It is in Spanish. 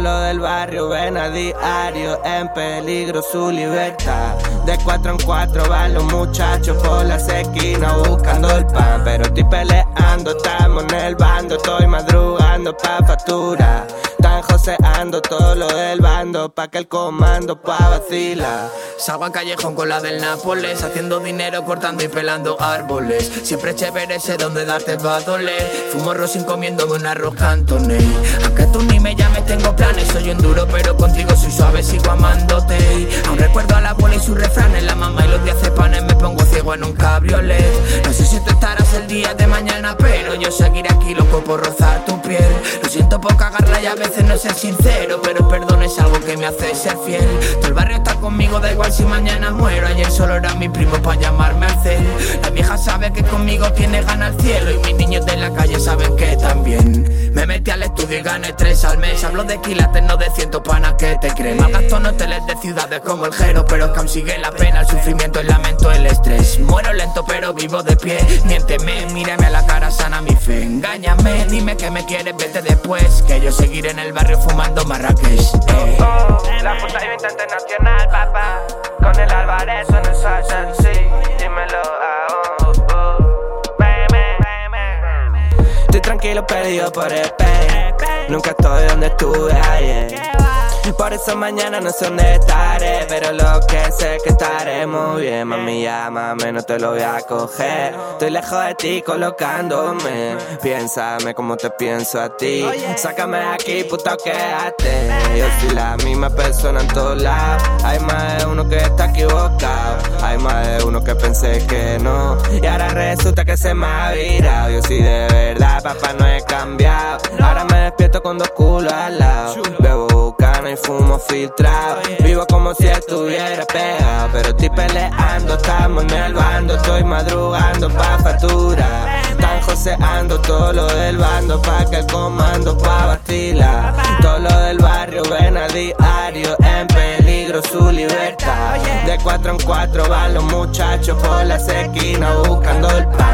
Lo del barrio ven a diario, en peligro su libertad. De cuatro en cuatro van los muchachos por las esquinas buscando el pan. Pero estoy peleando, estamos en el bando, estoy madrugando pa' factura. Están joseando todo lo del bando pa' que el comando pa' vacilar. Salgo a callejón con la del Nápoles, haciendo dinero, cortando y pelando árboles. Siempre chévere, sé dónde darte va a doler. Fumo rosin comiéndome un arroz cantonés. Aunque tú ni me planes. Soy un duro, pero contigo soy suave, sigo amándote. Aún recuerdo a la abuela y sus refranes. La mamá y los días panes me pongo ciego en un cabriolet. No sé si tú estarás el día de mañana, pero yo seguiré aquí loco por rozar tu piel. Lo siento por cagarla y a veces no ser sincero, pero perdón es algo que me hace ser fiel. Todo el barrio está conmigo, da igual si mañana muero. Ayer solo era mi primo para llamarme al cel. La vieja sabe que conmigo tiene ganas al cielo. Y mis niños de la calle saben que también. Me metí al estudio y gané tres al mes. Hablo de quilates, no de ciento panas que te creen. Mal gasto en hoteles de ciudades como el Jero. Pero consigue la pena, el sufrimiento, el lamento, el estrés. Muero lento, pero vivo de pie. Miénteme, mírame a la cara, sana mi fe. Engáñame, dime que me quieres, vete después. Que yo seguiré en el barrio fumando Marrakech. Eh. La puta internacional, papá. Con el Álvarez tranquilo, perdido por el pen. Nunca estoy donde estuve ayer. Por eso mañana no sé dónde estaré, pero lo que sé es que estaré muy bien. Mami, llámame, no te lo voy a coger. Estoy lejos de ti colocándome. Piénsame como te pienso a ti. Sácame de aquí, puto, quédate. Yo soy la misma persona en todos lados. Hay más de uno que está equivocado. Hay más de uno que pensé que no. Y ahora resulta que se me ha virado. Yo sí de verdad, papá, no he cambiado. Ahora me despierto con dos culos al lado. Fumo filtrado. Vivo como si estuviera pegado. Pero estoy peleando, estamos en el bando. Estoy madrugando pa' factura. Están joseando todo lo del bando pa' que el comando pa' vacilar. Todo lo del barrio ven a diario en peligro su libertad. De cuatro en cuatro van los muchachos por las esquinas buscando el pan.